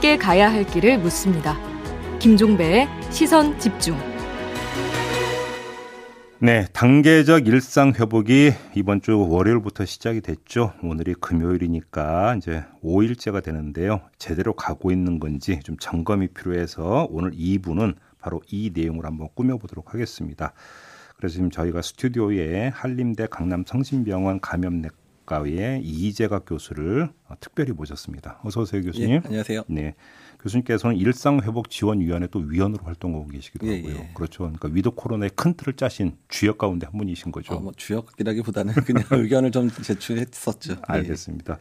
함께 가야 할 길을 묻습니다. 김종배의 시선 집중. 네, 단계적 일상 회복이 이번 주 월요일부터 시작이 됐죠. 오늘이 금요일이니까 이제 5일째가 되는데요. 제대로 가고 있는 건지 좀 점검이 필요해서 오늘 2부는 바로 이 내용을 한번 꾸며보도록 하겠습니다. 그래서 지금 저희가 스튜디오에 한림대 강남 성심병원 감염내과 의 이재갑 교수를 특별히 모셨습니다. 어서 오세요, 교수님. 예, 안녕하세요. 네. 교수님께서는 일상회복지원위원회 또 위원으로 활동하고 계시기도 예, 하고요. 예. 그렇죠. 그러니까 위드 코로나의 큰 틀을 짜신 주역 가운데 한 분이신 거죠. 어, 뭐 주역이라기보다는 그냥 의견을 좀 제출했었죠. 예. 알겠습니다.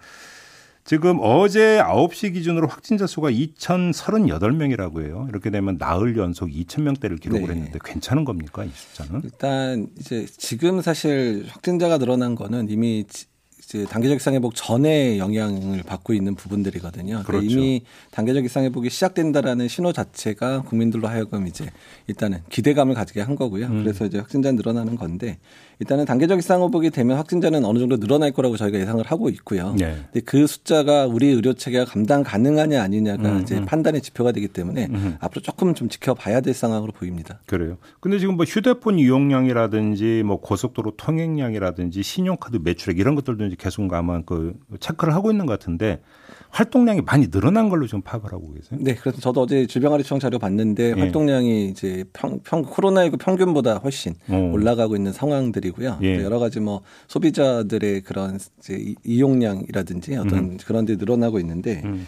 지금 어제 9시 기준으로 확진자 수가 2,038명이라고 해요. 이렇게 되면 나흘 연속 2,000명대를 기록을 네. 했는데 괜찮은 겁니까? 이 숫자는? 일단 이제 지금 사실 확진자가 늘어난 거는 이미 이제 단계적 이상회복 전에 영향을 받고 있는 부분들이거든요. 그렇죠. 이미 단계적 이상회복이 시작된다라는 신호 자체가 국민들로 하여금 이제 일단은 기대감을 가지게 한 거고요. 음. 그래서 이제 확진자 늘어나는 건데 일단은 단계적 이상회복이 되면 확진자는 어느 정도 늘어날 거라고 저희가 예상을 하고 있고요. 네. 근데 그 숫자가 우리 의료 체계가 감당 가능하냐 아니냐가 음, 이제 음. 판단의 지표가 되기 때문에 음. 앞으로 조금 좀 지켜봐야 될 상황으로 보입니다. 그래요. 근데 지금 뭐 휴대폰 이용량이라든지 뭐 고속도로 통행량이라든지 신용카드 매출액 이런 것들도 이제 계속 아마 그 체크를 하고 있는 것 같은데 활동량이 많이 늘어난 걸로 좀 파악을 하고 계세요? 네, 그래서 저도 어제 질병관리청 자료 봤는데 예. 활동량이 이제 평, 평 코로나19 평균보다 훨씬 오. 올라가고 있는 상황들이고요. 예. 여러 가지 뭐 소비자들의 그런 이제 이용량이라든지 어떤 음. 그런 데 늘어나고 있는데 음.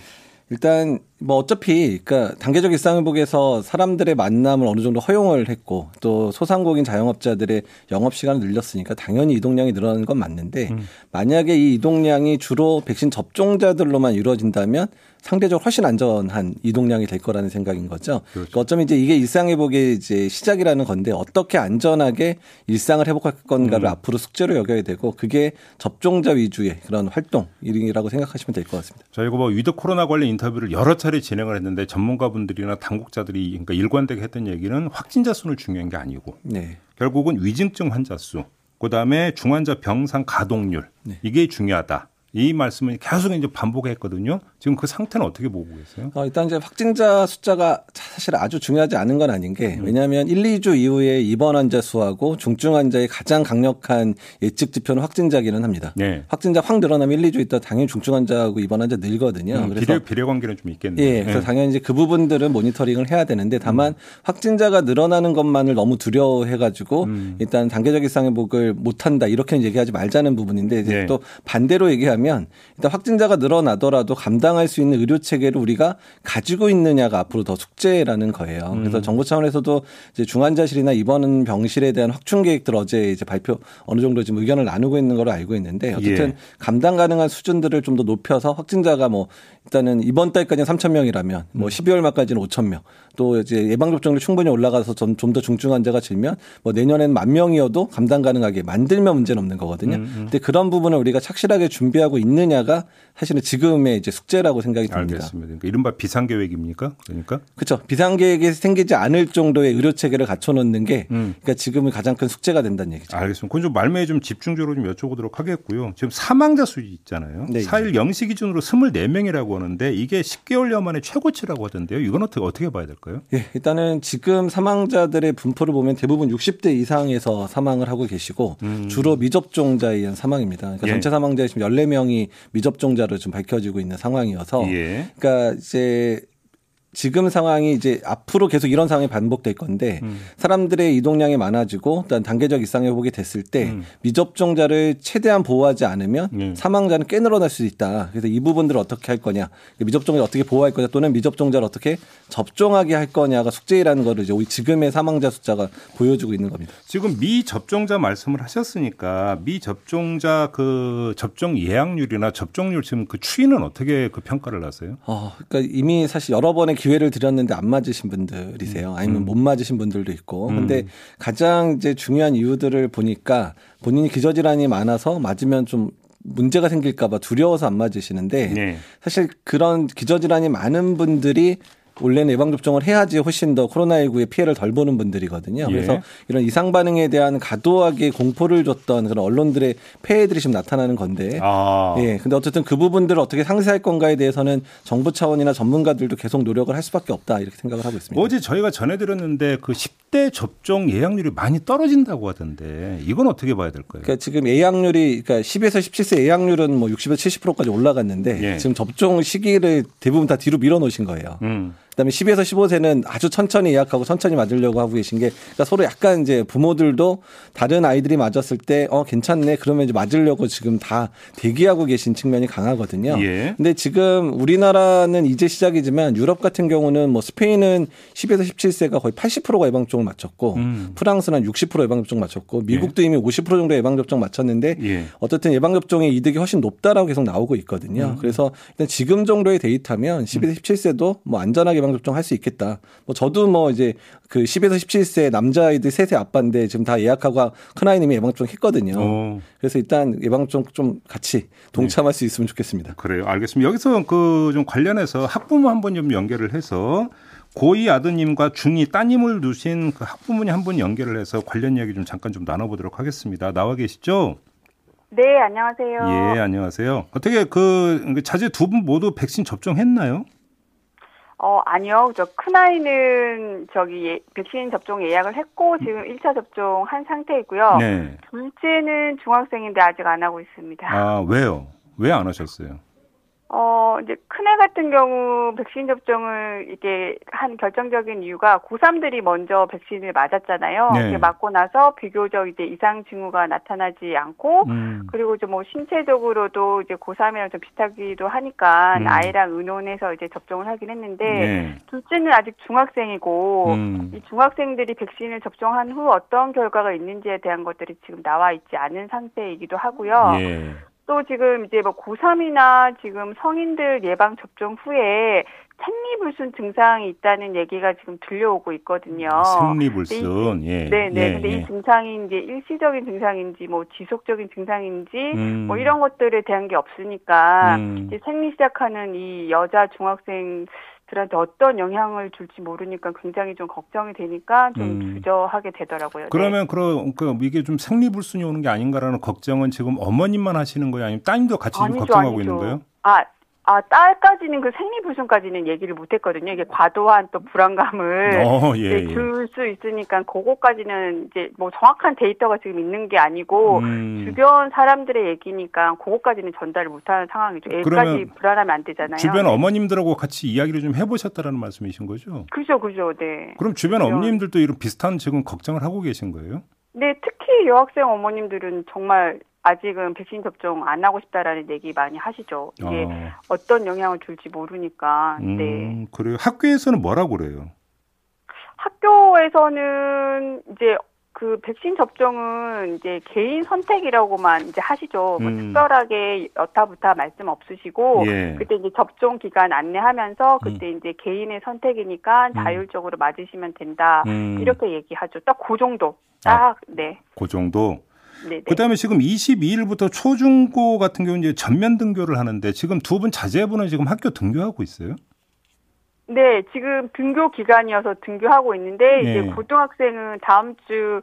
일단 뭐 어차피 그러니까 단계적 일상회복에서 사람들의 만남을 어느 정도 허용을 했고 또 소상공인 자영업자들의 영업 시간을 늘렸으니까 당연히 이동량이 늘어나는 건 맞는데 음. 만약에 이 이동량이 주로 백신 접종자들로만 이루어진다면 상대적으로 훨씬 안전한 이동량이 될 거라는 생각인 거죠. 그렇죠. 그러니까 어쩌면 이제 이게 일상 회복의 이제 시작이라는 건데 어떻게 안전하게 일상을 회복할 건가를 음. 앞으로 숙제로 여겨야 되고 그게 접종자 위주의 그런 활동이라고 생각하시면 될 것 같습니다. 저희가 뭐 위드 코로나 관련 인터뷰를 여러 차례 진행을 했는데 전문가분들이나 당국자들이 그러니까 일관되게 했던 얘기는 확진자 수는 중요한 게 아니고 네. 결국은 위중증 환자 수, 그다음에 중환자 병상 가동률 네. 이게 중요하다. 이 말씀을 계속 이제 반복했거든요. 지금 그 상태는 어떻게 보고 계세요? 어, 일단 이제 확진자 숫자가 사실 아주 중요하지 않은 건 아닌 게 음. 왜냐하면 1, 2주 이후에 입원 환자 수하고 중증 환자의 가장 강력한 예측 지표는 확진자기는 합니다. 네. 확진자 확 늘어나면 1, 2주 있다 당연히 중증 환자하고 입원 환자 늘거든요. 음, 그래서 비례, 비례 관계는 좀 있겠네요. 예, 그래서 네. 당연히 이제 그 부분들은 모니터링을 해야 되는데 다만 음. 확진자가 늘어나는 것만을 너무 두려워해가지고 음. 일단 단계적 일상 회복을 못한다 이렇게는 얘기하지 말자는 부분인데 이제 네. 또 반대로 얘기하면 일단 확진자가 늘어나더라도 감당 감당할 수 있는 의료 체계를 우리가 가지고 있느냐가 앞으로 더 숙제라는 거예요. 그래서 음. 정부 차원에서도 이제 중환자실이나 입원 병실에 대한 확충 계획들 어제 이제 발표 어느 정도 지금 의견을 나누고 있는 걸로 알고 있는데 어쨌든 예. 감당 가능한 수준들을 좀 더 높여서 확진자가 뭐 일단은 이번 달까지는 3천 명이라면 뭐 12월 음. 말까지는 5천 명. 또 이제 예방 접종률 충분히 올라가서 좀 더 중증 환자가 질면 뭐 내년에는 만 명이어도 감당 가능하게 만들면 문제는 없는 거거든요. 음, 음. 근데 그런 부분을 우리가 착실하게 준비하고 있느냐가 사실은 지금의 이제 숙제라고 생각이 듭니다. 알겠습니다. 그러니까 이른바 비상 계획입니까? 그러니까 그렇죠. 비상 계획이 생기지 않을 정도의 의료 체계를 갖춰 놓는 게 음. 그러니까 지금은 가장 큰 숙제가 된다는 얘기죠. 알겠습니다. 그건 좀 말매에 좀 집중적으로 좀 여쭤보도록 하겠고요. 지금 사망자 수 있잖아요. 네. 4일 0시 기준으로 24명이라고 하는데 이게 10개월여 만에 최고치라고 하던데요. 이건 어떻게 어떻게 봐야 될까요? 예, 일단은 지금 사망자들의 분포를 보면 대부분 60대 이상에서 사망을 하고 계시고 음. 주로 미접종자에 의한 사망입니다. 그러니까 예. 전체 사망자의 지금 14명이 미접종자로 좀 밝혀지고 있는 상황이어서 예. 그러니까 이제 지금 상황이 이제 앞으로 계속 이런 상황이 반복될 건데 음. 사람들의 이동량이 많아지고 일단 단계적 이상 회복이 됐을 때 음. 미접종자를 최대한 보호하지 않으면 음. 사망자는 꽤 늘어날 수 있다. 그래서 이 부분들을 어떻게 할 거냐, 미접종자를 어떻게 보호할 거냐, 또는 미접종자를 어떻게 접종하게 할 거냐가 숙제라는 거를 이제 우리 지금의 사망자 숫자가 보여주고 있는 겁니다. 지금 미접종자 말씀을 하셨으니까 미접종자 그 접종 예약률이나 접종률 지금 그 추이는 어떻게 그 평가를 하세요? 어, 그러니까 이미 사실 여러 번의 기회를 드렸는데 안 맞으신 분들이세요. 음. 아니면 음. 못 맞으신 분들도 있고. 음. 근데 가장 이제 중요한 이유들을 보니까 본인이 기저질환이 많아서 맞으면 좀 문제가 생길까봐 두려워서 안 맞으시는데 네. 사실 그런 기저질환이 많은 분들이 원래는 예방 접종을 해야지 훨씬 더 코로나19의 피해를 덜 보는 분들이거든요. 예. 그래서 이런 이상 반응에 대한 과도하게 공포를 줬던 그런 언론들의 폐해들이 지금 나타나는 건데. 아. 예. 근데 어쨌든 그 부분들을 어떻게 상세할 건가에 대해서는 정부 차원이나 전문가들도 계속 노력을 할 수밖에 없다 이렇게 생각을 하고 있습니다. 어제 저희가 전해드렸는데 그 10 대 접종 예약률이 많이 떨어진다고 하던데 이건 어떻게 봐야 될까요? 그러니까 지금 예약률이 그러니까 10에서 17세 예약률은 뭐 60에서 70%까지 올라갔는데 예. 지금 접종 시기를 대부분 다 뒤로 밀어 놓으신 거예요. 음. 그다음에 10에서 15세는 아주 천천히 예약하고 천천히 맞으려고 하고 계신 게 그러니까 서로 약간 이제 부모들도 다른 아이들이 맞았을 때 어 괜찮네 그러면 이제 맞으려고 지금 다 대기하고 계신 측면이 강하거든요. 예. 근데 지금 우리나라는 이제 시작이지만 유럽 같은 경우는 뭐 스페인은 10에서 17세가 거의 80%가 예방 접종을 마쳤고 음. 프랑스는 한60% 예방 접종 마쳤고 미국도 이미 50% 정도 예방 접종 마쳤는데 예. 어쨌든 예방 접종의 이득이 훨씬 높다라고 계속 나오고 있거든요. 그래서 일단 지금 정도의 데이터면 10에서 17세도 뭐 안전하게 예방 접종 할 수 있겠다. 뭐 저도 뭐 이제 그 10에서 17세 남자아이들 셋의 아빠인데 지금 다 예약하고 큰 아이님이 예방 접종 했거든요. 어. 그래서 일단 예방 접종 좀 같이 동참할 수 있으면 좋겠습니다. 그래요. 알겠습니다. 여기서 그 좀 관련해서 학부모 한번 좀 연결을 해서 고2 아드님과 중2 따님을 두신 그 학부모님 한 분 연결을 해서 관련 이야기 좀 잠깐 좀 나눠보도록 하겠습니다. 나와 계시죠? 네, 안녕하세요. 예, 안녕하세요. 어떻게 그 자제 두 분 모두 백신 접종했나요? 어, 아니요. 저 큰아이는 저기 예, 백신 접종 예약을 했고 지금 1차 접종 한 상태이고요. 네. 둘째는 중학생인데 아직 안 하고 있습니다. 아, 왜요? 왜 안 하셨어요? 어, 이제 큰애 같은 경우 백신 접종을 이게 한 결정적인 이유가 고3들이 먼저 백신을 맞았잖아요. 네. 맞고 나서 비교적 이제 이상 징후가 나타나지 않고 음. 그리고 좀 뭐 신체적으로도 이제 고3이랑 좀 비슷하기도 하니까 음. 아이랑 의논해서 이제 접종을 하긴 했는데 네. 둘째는 아직 중학생이고 음. 이 중학생들이 백신을 접종한 후 어떤 결과가 있는지에 대한 것들이 지금 나와 있지 않은 상태이기도 하고요. 예. 또 지금 이제 뭐 고3이나 지금 성인들 예방 접종 후에 생리불순 증상이 있다는 얘기가 지금 들려오고 있거든요. 생리불순. 예. 네네. 예, 근데 예. 이 증상이 이제 일시적인 증상인지 뭐 지속적인 증상인지 음. 뭐 이런 것들에 대한 게 없으니까 음. 이제 생리 시작하는 이 여자 중학생 들한테 어떤 영향을 줄지 모르니까 굉장히 좀 걱정이 되니까 좀 음. 주저하게 되더라고요. 네. 그러면 그런 그 이게 좀 생리불순이 오는 게 아닌가라는 걱정은 지금 어머님만 하시는 거예요, 아니면 따님도 같이 아니죠, 걱정하고 아니죠. 있는 거예요? 아, 아, 딸까지는 그 생리불순까지는 얘기를 못 했거든요. 이게 과도한 또 불안감을 어, 예, 예. 줄수 있으니까 그거까지는 이제 뭐 정확한 데이터가 지금 있는 게 아니고 음. 주변 사람들의 얘기니까 그거까지는 전달을 못하는 상황이죠. 애까지 불안하면 안 되잖아요. 주변 네. 어머님들하고 같이 이야기를 좀 해보셨다라는 말씀이신 거죠? 그죠, 그죠, 네. 그럼 주변 그런- 어머님들도 이런 비슷한 지금 걱정을 하고 계신 거예요? 네, 특히 여학생 어머님들은 정말 아직은 백신 접종 안 하고 싶다라는 얘기 많이 하시죠. 이게 어. 어떤 영향을 줄지 모르니까. 네. 음, 그래요. 학교에서는 뭐라고 그래요? 학교에서는 이제 그 백신 접종은 이제 개인 선택이라고만 이제 하시죠. 뭐 음. 특별하게 여타부타 말씀 없으시고 예. 그때 이제 접종 기간 안내하면서 그때 이제 개인의 선택이니까 음. 자율적으로 맞으시면 된다. 음, 이렇게 얘기하죠. 딱 그 정도. 딱 네. 그 정도. 네, 네. 그다음에 지금 22일부터 초중고 같은 경우 이제 전면 등교를 하는데 지금 두 분 자제분은 지금 학교 등교하고 있어요? 네, 지금 등교 기간이어서 등교하고 있는데 네. 이제 고등학생은 다음 주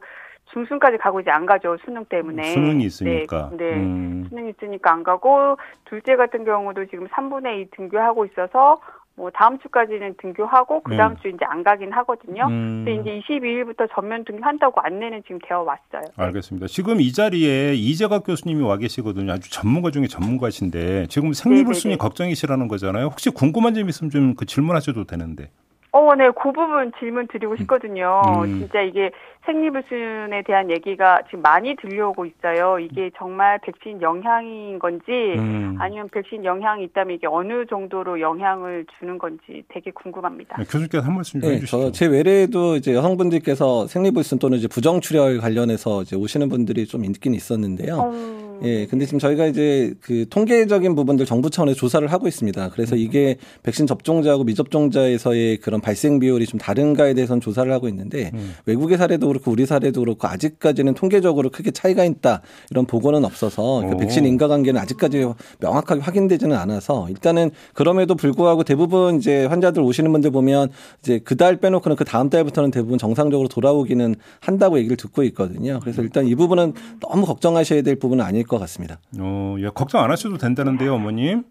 중순까지 가고 이제 안 가죠 수능 때문에 수능이 있으니까. 네, 네. 음. 수능 있으니까 안 가고 둘째 같은 경우도 지금 3분의 2 등교하고 있어서 뭐 다음 주까지는 등교하고 그 다음 네. 주 이제 안 가긴 하거든요. 음. 근데 이제 22일부터 전면 등교한다고 안내는 지금 되어 왔어요. 알겠습니다. 지금 이 자리에 이재각 교수님이 와 계시거든요. 아주 전문가 중에 전문가신데 지금 생리불순이 네네네. 걱정이시라는 거잖아요. 혹시 궁금한 점 있으면 좀 그 질문하셔도 되는데. 어, 네, 그 부분 질문 드리고 싶거든요. 음. 진짜 이게 생리불순에 대한 얘기가 지금 많이 들려오고 있어요. 이게 정말 백신 영향인 건지 음. 아니면 백신 영향이 있다면 이게 어느 정도로 영향을 주는 건지 되게 궁금합니다. 네, 교수님께서 한 말씀 좀 네, 해주시죠. 저제 외래에도 이제 여성분들께서 생리불순 또는 이제 부정출혈 관련해서 이제 오시는 분들이 좀 있긴 있었는데요. 음, 예, 근데 지금 저희가 이제 그 통계적인 부분들 정부 차원에서 조사를 하고 있습니다. 그래서 음. 이게 백신 접종자하고 미접종자에서의 그런 발생 비율이 좀 다른가에 대해서는 조사를 하고 있는데 음. 외국의 사례도 그렇고 우리 사례도 그렇고 아직까지는 통계적으로 크게 차이가 있다 이런 보고는 없어서 그 백신 인과관계는 아직까지 명확하게 확인되지는 않아서 일단은 그럼에도 불구하고 대부분 이제 환자들 오시는 분들 보면 이제 그 달 빼놓고는 그 다음 달부터는 대부분 정상적으로 돌아오기는 한다고 얘기를 듣고 있거든요. 그래서 일단 이 부분은 너무 걱정하셔야 될 부분은 아닐 것 같습니다. 어, 예, 걱정 안 하셔도 된다는데요, 어머님.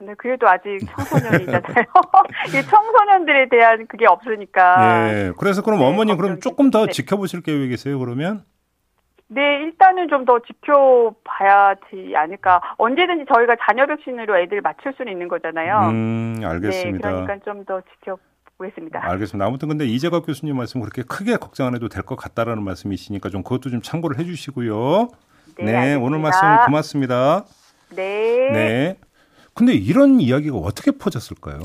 네, 그래도 아직 청소년이잖아요. 이 청소년들에 대한 그게 없으니까. 예. 그래서 그럼 네, 어머님 그럼 조금 더 네. 지켜보실 계획이세요, 그러면? 네, 일단은 좀 더 지켜봐야지 않을까. 언제든지 저희가 자녀 백신으로 애들 맞출 수는 있는 거잖아요. 음, 알겠습니다. 네, 그러니까 좀 더 지켜 보겠습니다. 알겠습니다. 아무튼 근데 이재갑 교수님 말씀 그렇게 크게 걱정 안 해도 될 것 같다라는 말씀이시니까 좀 그것도 좀 참고를 해주시고요. 네, 네 오늘 말씀 고맙습니다. 네. 네. 근데 이런 이야기가 어떻게 퍼졌을까요?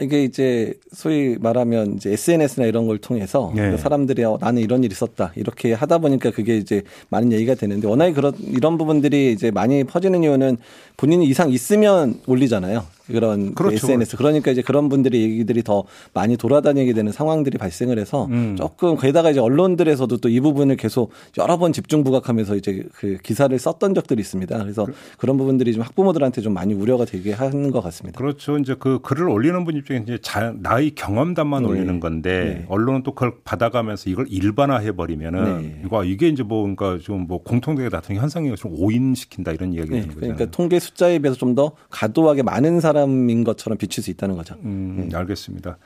이게 이제 소위 말하면 이제 SNS나 이런 걸 통해서 네. 사람들이 어, 나는 이런 일이 있었다 이렇게 하다 보니까 그게 이제 많은 얘기가 되는데 워낙에 그런 이런 부분들이 이제 많이 퍼지는 이유는 본인이 이상 있으면 올리잖아요. 그런 그렇죠. SNS 그렇죠. 그러니까 이제 그런 분들의 얘기들이 더 많이 돌아다니게 되는 상황들이 발생을 해서 음. 조금 거기다가 이제 언론들에서도 또 이 부분을 계속 여러 번 집중 부각하면서 이제 그 기사를 썼던 적들이 있습니다. 그래서 그, 런 부분들이 좀 학부모들한테 좀 많이 우려가 되게 하는 것 같습니다. 그렇죠. 이제 그 글을 올리는 분 입장에 이제 자, 나의 경험담만 네. 올리는 건데 네. 언론은 또 그걸 받아가면서 이걸 일반화해 버리면은 네. 이거 이게 이제 뭐 그러니까 좀뭐 공통되게 나타나는 현상이 좀 오인시킨다 이런 이야기가 네. 되는 거죠. 그러니까 통계 숫자에 비해서 좀 더 과도하게 많은 사람 사람인 것처럼 비칠 수 있다는 거죠. 음, 네. 알겠습니다.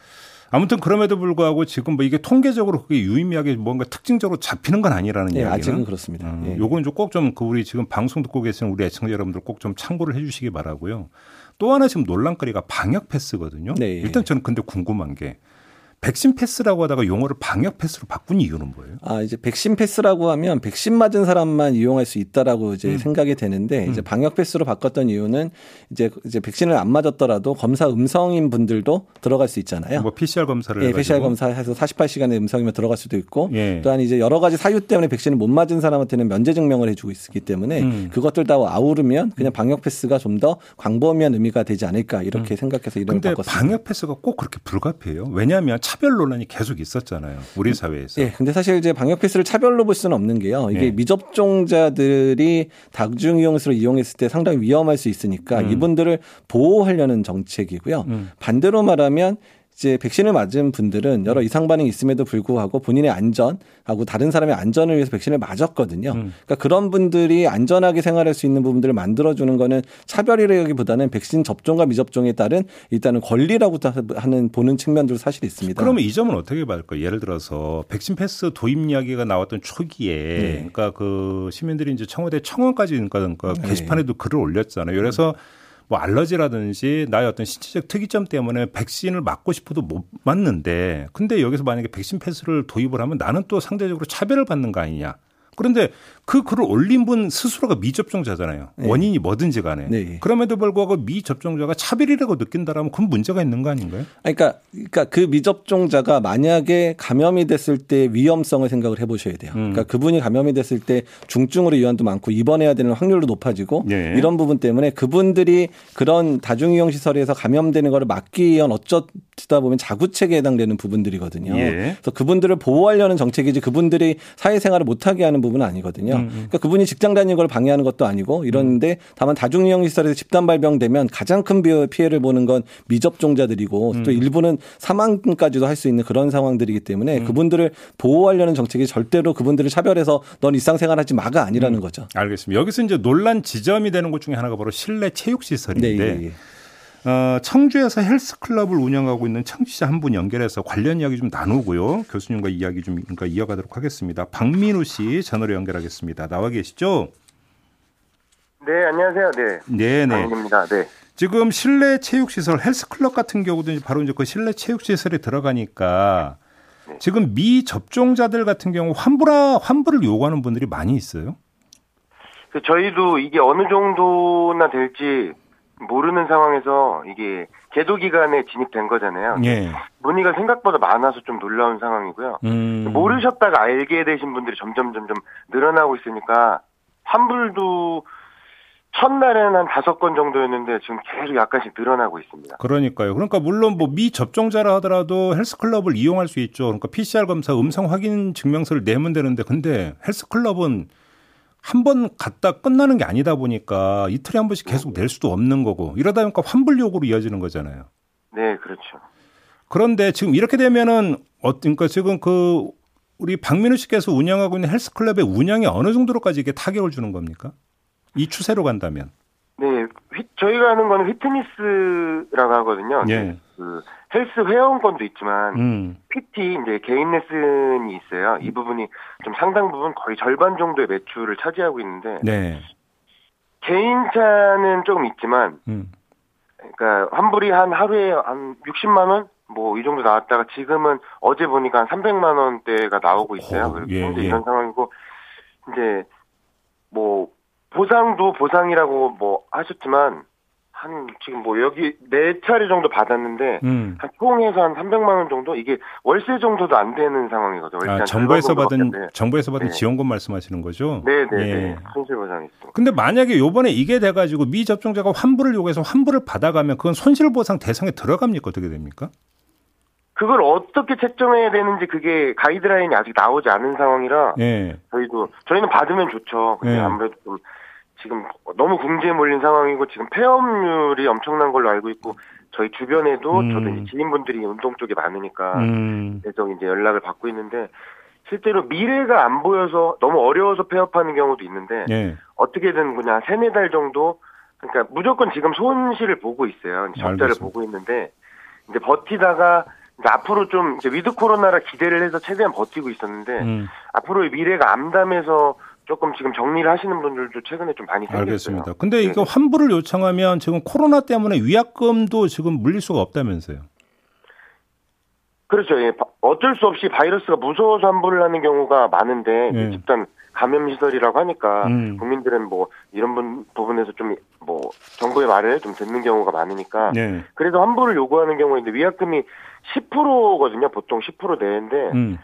아무튼 그럼에도 불구하고 지금 뭐 이게 통계적으로 그게 유의미하게 뭔가 특징적으로 잡히는 건 아니라는 네, 이야기는 아직은 그렇습니다. 음, 네. 요건 좀꼭좀 그 우리 지금 방송 듣고 계시는 우리 애청자 여러분들 꼭 좀 참고를 해주시기 바라고요. 또 하나 지금 논란거리가 방역 패스거든요. 네. 일단 저는 근데 궁금한 게 백신 패스라고 하다가 용어를 방역 패스로 바꾼 이유는 뭐예요? 아 이제 백신 패스라고 하면 백신 맞은 사람만 이용할 수 있다라고 이제 음. 생각이 되는데 이제 음. 방역 패스로 바꿨던 이유는 이제 이제 백신을 안 맞았더라도 검사 음성인 분들도 들어갈 수 있잖아요. 뭐 PCR 검사를 예, PCR 검사해서 48시간의 음성이면 들어갈 수도 있고 예. 또한 이제 여러 가지 사유 때문에 백신을 못 맞은 사람한테는 면제 증명을 해주고 있기 때문에 음. 그것들 다 아우르면 그냥 방역 패스가 좀 더 광범위한 의미가 되지 않을까 이렇게 음. 생각해서 이름을 바꿨습니다. 방역 패스가 꼭 그렇게 불가피해요? 왜냐하면 차별 논란이 계속 있었잖아요. 우리 사회에서. 예. 근데 사실 이제 방역 패스를 차별로 볼 수는 없는 게요. 이게 예. 미접종자들이 다중 이용수를 이용했을 때 상당히 위험할 수 있으니까 음. 이분들을 보호하려는 정책이고요. 음. 반대로 말하면 이제 백신을 맞은 분들은 여러 이상 반응이 있음에도 불구하고 본인의 안전하고 다른 사람의 안전을 위해서 백신을 맞았거든요. 음. 그러니까 그런 분들이 안전하게 생활할 수 있는 부분들을 만들어주는 거는 차별이라기보다는 백신 접종과 미접종에 따른 일단은 권리라고 하는 보는 측면도 사실 있습니다. 그러면 이 점은 어떻게 봐을까요 예를 들어서 백신 패스 도입 이야기가 나왔던 초기에 네. 그러니까 그 시민들이 이제 청와대 청원까지 그러니까 네. 게시판에도 글을 올렸잖아요. 그래서 음. 뭐 알러지라든지 나의 어떤 신체적 특이점 때문에 백신을 맞고 싶어도 못 맞는데 근데 여기서 만약에 백신 패스를 도입을 하면 나는 또 상대적으로 차별을 받는 거 아니냐. 그런데 그 글을 올린 분 스스로가 미접종자잖아요. 네. 원인이 뭐든지 간에. 네. 그럼에도 불구하고 미접종자가 차별이라고 느낀다라면 그건 문제가 있는 거 아닌가요? 그러니까, 그러니까 그 미접종자가 만약에 감염이 됐을 때 위험성을 생각을 해보셔야 돼요. 음. 그러니까 그분이 감염이 됐을 때 중증으로 이완도 많고 입원해야 되는 확률도 높아지고 네. 이런 부분 때문에 그분들이 그런 다중이용 시설에서 감염되는 거를 막기 위한 어쩌다 보면 자구책에 해당되는 부분들이거든요. 예. 그래서 그분들을 보호하려는 정책이지 그분들이 사회생활을 못하게 하는 부분 은 아니거든요. 음, 음. 그러니까 그분이 직장 다니는 걸 방해하는 것도 아니고 이런데 다만 다중이용 시설에서 집단 발병되면 가장 큰 피해를 보는 건 미접종자들이고 또 음. 일부는 사망까지도 할 수 있는 그런 상황들이기 때문에 음. 그분들을 보호하려는 정책이 절대로 그분들을 차별해서 넌 일상생활하지 마가 아니라는 거죠. 알겠습니다. 여기서 이제 논란 지점이 되는 것 중에 하나가 바로 실내 체육 시설인데 네, 예, 예. 어, 청주에서 헬스클럽을 운영하고 있는 청취자 한 분 연결해서 관련 이야기 좀 나누고요. 교수님과 이야기 좀 그러니까 이어가도록 하겠습니다. 박민우 씨 전화로 연결하겠습니다. 나와 계시죠? 네, 안녕하세요. 네. 네, 네. 입니다 네. 지금 실내 체육 시설 헬스클럽 같은 경우도 바로 이제 그 실내 체육 시설에 들어가니까 네. 지금 미 접종자들 같은 경우 환불아 환불을 요구하는 분들이 많이 있어요. 그 저희도 이게 어느 정도나 될지 모르는 상황에서 이게 계도 기간에 진입된 거잖아요. 예. 문의가 생각보다 많아서 좀 놀라운 상황이고요. 음. 모르셨다가 알게 되신 분들이 점점 점점 늘어나고 있으니까 환불도 첫날에는 한 다섯 건 정도였는데 지금 계속 약간씩 늘어나고 있습니다. 그러니까요. 그러니까 물론 뭐 미접종자라 하더라도 헬스클럽을 이용할 수 있죠. 그러니까 PCR 검사 음성 확인 증명서를 내면 되는데 근데 헬스클럽은 한 번 갔다 끝나는 게 아니다 보니까 이틀에 한 번씩 계속 낼 수도 없는 거고 이러다 보니까 환불 요구로 이어지는 거잖아요. 네, 그렇죠. 그런데 지금 이렇게 되면은 어 그러니까 지금 그 우리 박민우 씨께서 운영하고 있는 헬스클럽의 운영이 어느 정도로까지 이게 타격을 주는 겁니까? 이 추세로 간다면. 네, 휘, 저희가 하는 거는 휘트니스라고 하거든요. 예. 그 헬스 회원권도 있지만 음. PT 이제 개인 레슨이 있어요. 이 부분이 좀 상당 부분 거의 절반 정도의 매출을 차지하고 있는데 네. 개인차는 조금 있지만 음. 그러니까 환불이 한 하루에 한 60만 원? 뭐 이 정도 나왔다가 지금은 어제 보니까 한 300만 원대가 나오고 있어요. 어, 예, 예. 이런 상황이고 이제 뭐 보상도 보상이라고 뭐 하셨지만 한 지금 뭐 여기 네 차례 정도 받았는데 음. 한 총해서 한 300만 원 정도 이게 월세 정도도 안 되는 상황이거든요. 아, 한 정부에서 받은 돼. 정부에서 받은 네. 지원금 말씀하시는 거죠? 네네네 예. 손실 보상이 있습니다. 근데 만약에 요번에 이게 돼 가지고 미접종자가 환불을 요구해서 환불을 받아 가면 그건 손실 보상 대상에 들어갑니까? 어떻게 됩니까? 그걸 어떻게 책정해야 되는지 그게 가이드라인이 아직 나오지 않은 상황이라 예. 저희도 저희는 받으면 좋죠. 근데 네. 아무래도 좀 지금 너무 궁지에 몰린 상황이고 지금 폐업률이 엄청난 걸로 알고 있고 저희 주변에도 음. 저도 이제 지인분들이 운동 쪽에 많으니까 음. 계속 이제 연락을 받고 있는데 실제로 미래가 안 보여서 너무 어려워서 폐업하는 경우도 있는데 예. 어떻게든 그냥 세네 달 정도 그러니까 무조건 지금 손실을 보고 있어요. 적자를. 보고 있는데 이제 버티다가 이제 앞으로 좀 이제 위드 코로나라 기대를 해서 최대한 버티고 있었는데 음. 앞으로의 미래가 암담해서 조금 지금 정리를 하시는 분들도 최근에 좀 많이 생겼어요. 알겠습니다. 근데 이거 네. 환불을 요청하면 지금 코로나 때문에 위약금도 지금 물릴 수가 없다면서요? 그렇죠. 예. 바- 어쩔 수 없이 바이러스가 무서워서 환불을 하는 경우가 많은데 예. 집단 감염 시설이라고 하니까 음. 국민들은 뭐 이런 분, 부분에서 좀 뭐 정부의 말을 좀 듣는 경우가 많으니까 네. 그래서 환불을 요구하는 경우인데 위약금이 10%거든요. 보통 10% 내는데 음.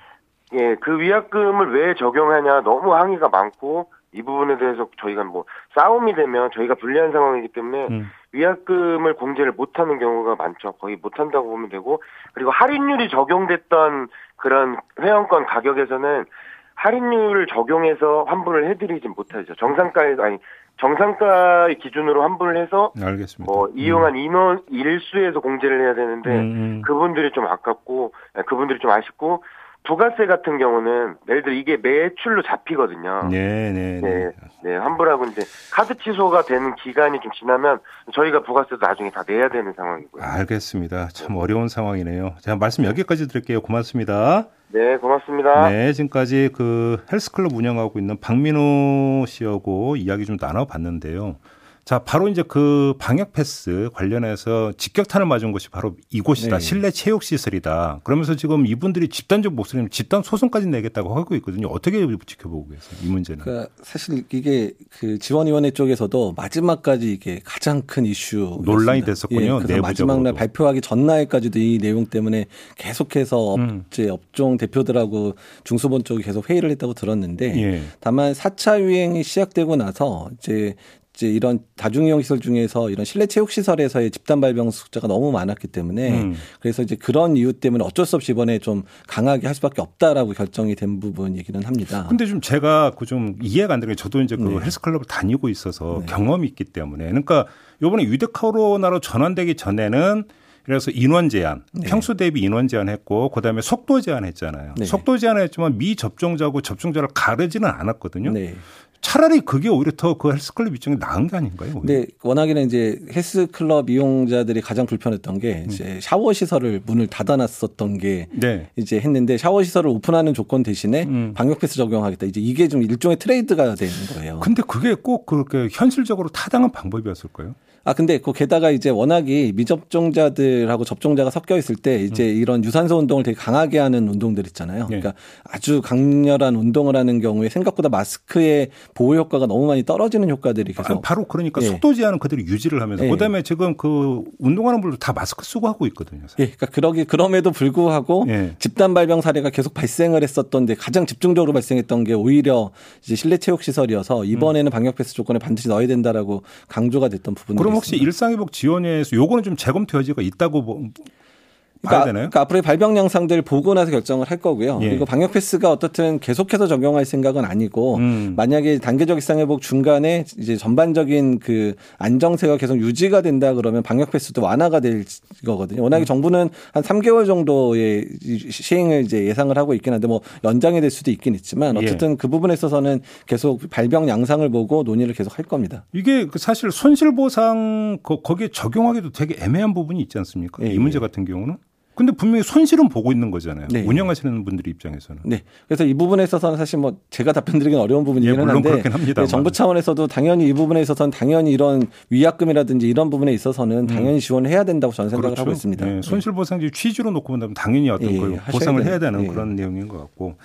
예, 그 위약금을 왜 적용하냐 너무 항의가 많고 이 부분에 대해서 저희가 뭐 싸움이 되면 저희가 불리한 상황이기 때문에 음. 위약금을 공제를 못하는 경우가 많죠. 거의 못한다고 보면 되고 그리고 할인율이 적용됐던 그런 회원권 가격에서는 할인율을 적용해서 환불을 해드리진 못하죠. 정상가에 아니 정상가의 기준으로 환불을 해서 알겠습니다. 뭐 이용한 인원 일수에서 공제를 해야 되는데 음, 음. 그분들이 좀 아깝고 예, 그분들이 좀 아쉽고 부가세 같은 경우는 예를 들어 이게 매출로 잡히거든요. 네, 네, 네. 네, 네, 환불하고 이제 카드 취소가 되는 기간이 좀 지나면 저희가 부가세도 나중에 다 내야 되는 상황이고요. 알겠습니다. 참 어려운 상황이네요. 제가 말씀 여기까지 드릴게요. 고맙습니다. 네, 고맙습니다. 네, 지금까지 그 헬스클럽 운영하고 있는 박민호 씨하고 이야기 좀 나눠봤는데요. 자, 바로 이제 그 방역 패스 관련해서 직격탄을 맞은 곳이 바로 이곳이다. 네. 실내 체육 시설이다. 그러면서 지금 이분들이 집단적 목소리는 집단 소송까지 내겠다고 하고 있거든요. 어떻게 지켜보고 계세요? 이 문제는. 그러니까 사실 이게 그 지원위원회 쪽에서도 마지막까지 이게 가장 큰 이슈 논란이 됐었군요, 예, 마지막 날. 발표하기 전날까지도 이 내용 때문에 계속해서 음. 업체 업종 대표들하고 중소본 쪽이 계속 회의를 했다고 들었는데 예. 다만 4차 유행이 시작되고 나서 이제 이제 이런 다중이용 시설 중에서 이런 실내 체육 시설에서의 집단 발병 숫자가 너무 많았기 때문에 음. 그래서 이제 그런 이유 때문에 어쩔 수 없이 이번에 좀 강하게 할 수밖에 없다라고 결정이 된 부분이기는 합니다. 근데 좀 제가 그 좀 이해가 안 되는 게 저도 이제 그 네. 헬스클럽을 다니고 있어서 네. 경험이 있기 때문에 그러니까 요번에 위드 코로나로 전환되기 전에는 그래서 인원 제한, 네. 평소 대비 인원 제한했고 그다음에 속도 제한했잖아요. 네. 속도 제한했지만 미접종자고 접종자를 가르지는 않았거든요. 네. 차라리 그게 오히려 더 그 헬스클럽 입장에 나은 게 아닌가요? 오히려? 근데 워낙에는 이제 헬스클럽 이용자들이 가장 불편했던 게 이제 샤워 시설을 문을 닫아놨었던 게 네. 이제 했는데 샤워 시설을 오픈하는 조건 대신에 음. 방역 패스 적용하겠다. 이제 이게 좀 일종의 트레이드가 되는 거예요. 근데 그게 꼭 그렇게 현실적으로 타당한 방법이었을까요? 아 근데 그 게다가 이제 워낙이 미접종자들하고 접종자가 섞여 있을 때 이제 이런 유산소 운동을 되게 강하게 하는 운동들 있잖아요. 네. 그러니까 아주 강렬한 운동을 하는 경우에 생각보다 마스크의 보호 효과가 너무 많이 떨어지는 효과들이 계속 아, 바로 그러니까 예. 속도 제한은 그대로 유지를 하면서 예. 그다음에 지금 그 운동하는 분들 다 마스크 쓰고 하고 있거든요. 사실. 예, 그러니까 그러기 그럼에도 불구하고 예. 집단 발병 사례가 계속 발생을 했었던데 가장 집중적으로 발생했던 게 오히려 이제 실내 체육 시설이어서 이번에는 음. 방역 패스 조건에 반드시 넣어야 된다라고 강조가 됐던 부분이 그럼 혹시 일상회복 지원에서 요거는 좀 재검토 여지가 있다고 그러니까, 그러니까, 앞으로의 발병 양상들 보고 나서 결정을 할 거고요. 예. 그리고 방역 패스가 어떻든 계속해서 적용할 생각은 아니고 음. 만약에 단계적 일상 회복 중간에 이제 전반적인 그 안정세가 계속 유지가 된다 그러면 방역 패스도 완화가 될 거거든요. 워낙에 음. 정부는 한 3개월 정도의 시행을 이제 예상을 하고 있긴 한데 뭐 연장이 될 수도 있긴 있지만 예. 어쨌든 예. 그 부분에 있어서는 계속 발병 양상을 보고 논의를 계속 할 겁니다. 이게 그 사실 손실 보상 거기에 적용하기도 되게 애매한 부분이 있지 않습니까? 예. 이 문제 예. 같은 경우는 근데 분명히 손실은 보고 있는 거잖아요. 네. 운영하시는 분들 입장에서는. 네. 그래서 이 부분에 있어서는 사실 뭐 제가 답변드리기는 어려운 부분이긴 예, 한데 네, 정부 차원에서도 당연히 이 부분에 있어서는 당연히 이런 위약금이라든지 이런 부분에 있어서는 음. 당연히 지원을 해야 된다고 저는 생각을 그렇죠. 하고 있습니다. 네. 손실 보상제 취지로 놓고 본다면 당연히 어떤 예, 걸 보상을 해야 되는 예. 그런 내용인 것 같고.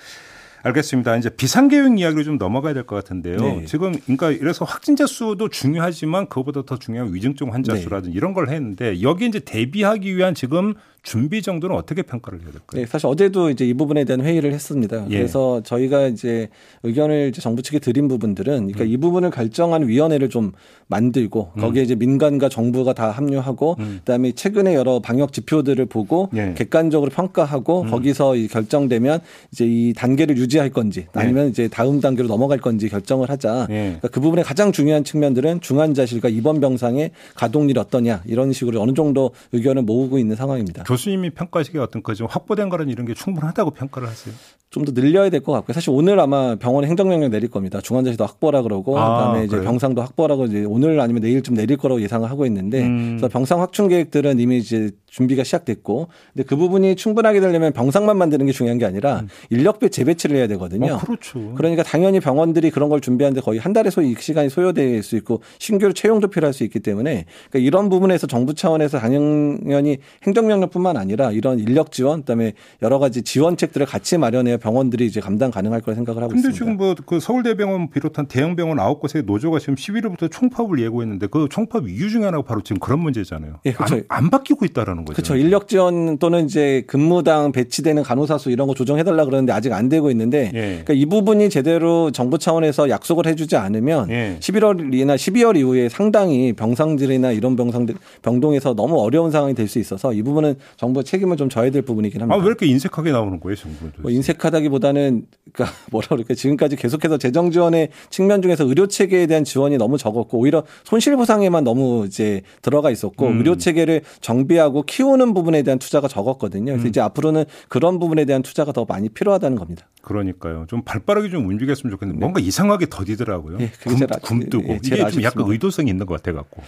알겠습니다. 이제 비상계획 이야기로 좀 넘어가야 될 것 같은데요. 네. 지금 그러니까 이래서 확진자 수도 중요하지만 그것보다 더 중요한 위중증 환자 네. 수라든지 이런 걸 했는데 여기 이제 대비하기 위한 지금 준비 정도는 어떻게 평가를 해야 될까요? 네, 사실 어제도 이제 이 부분에 대한 회의를 했습니다. 예. 그래서 저희가 이제 의견을 이제 정부 측에 드린 부분들은 그러니까 음. 이 부분을 결정한 위원회를 좀 만들고 음. 거기에 이제 민간과 정부가 다 합류하고 음. 그다음에 최근에 여러 방역 지표들을 보고 예. 객관적으로 평가하고 음. 거기서 이 결정되면 이제 이 단계를 유지할 건지 예. 아니면 예. 이제 다음 단계로 넘어갈 건지 결정을 하자. 예. 그러니까 그 부분에 가장 중요한 측면들은 중환자실과 입원 병상의 가동률이 어떠냐 이런 식으로 어느 정도 의견을 모으고 있는 상황입니다. 교수님이 평가하시기에 어떤 거좀 확보된 거는 이런 게 충분하다고 평가를 하세요? 좀 더 늘려야 될 것 같고요. 사실 오늘 아마 병원에 행정명령 내릴 겁니다. 중환자실도 확보라 그러고 아, 그다음에 이제 병상도 확보라고 이제 오늘 아니면 내일쯤 내릴 거라고 예상을 하고 있는데 음. 그래서 병상 확충 계획들은 이미 이제 준비가 시작됐고 근데 그 부분이 충분하게 되려면 병상만 만드는 게 중요한 게 아니라 음. 인력배 재배치를 해야 되거든요. 어, 그렇죠. 그러니까 당연히 병원들이 그런 걸 준비하는데 거의 한 달의 소위 시간이 소요될 수 있고 신규로 채용도 필요할 수 있기 때문에 그러니까 이런 부분에서 정부 차원에서 당연히 행정명령뿐만 아니라 이런 인력 지원 그다음에 여러 가지 지원책들을 같이 마련해야 병원들이 이제 감당 가능할 거라 생각을 하고 근데 있습니다. 지금 뭐 그 서울대병원 비롯한 대형 병원 아홉 곳의 노조가 지금 11일부터 총파업을 예고했는데 그 총파업 이유 중에 하나가 바로 지금 그런 문제잖아요. 예, 그렇죠. 안, 안 바뀌고 있다라는 거죠. 그렇죠. 인력 지원 또는 이제 근무당 배치되는 간호사 수 이런 거 조정해 달라 그러는데 아직 안 되고 있는데 예. 그러니까 이 부분이 제대로 정부 차원에서 약속을 해 주지 않으면 예. 11월이나 12월 이후에 상당히 병상질이나 이런 병상들 병동에서 너무 어려운 상황이 될 수 있어서 이 부분은 정부 책임을 좀 져야 될 부분이긴 합니다. 아, 왜 이렇게 인색하게 나오는 거예요, 정부? 뭐 인색하다기보다는 그러니까 뭐라 그럴까 지금까지 계속해서 재정 지원의 측면 중에서 의료 체계에 대한 지원이 너무 적었고 오히려 손실 보상에만 너무 이제 들어가 있었고 음. 의료 체계를 정비하고 키우는 부분에 대한 투자가 적었거든요. 그래서 음. 이제 앞으로는 그런 부분에 대한 투자가 더 많이 필요하다는 겁니다. 그러니까요. 좀 발빠르게 좀 움직였으면 좋겠는데 네. 뭔가 이상하게 더디더라고요. 예, 금, 굼뜨고 예, 이게 좀 약간 의도성이 있는 것 같아 갖고.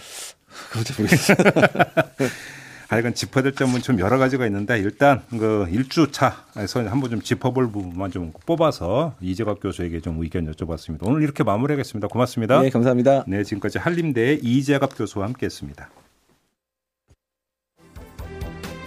그렇죠. 하여간 짚어야 될 점은 좀 여러 가지가 있는데 일단 그 일주차에서 한번 좀 짚어볼 부분만 좀 뽑아서 이재갑 교수에게 좀 의견 여쭤봤습니다. 오늘 이렇게 마무리하겠습니다. 고맙습니다. 네, 감사합니다. 네, 지금까지 한림대 이재갑 교수와 함께했습니다.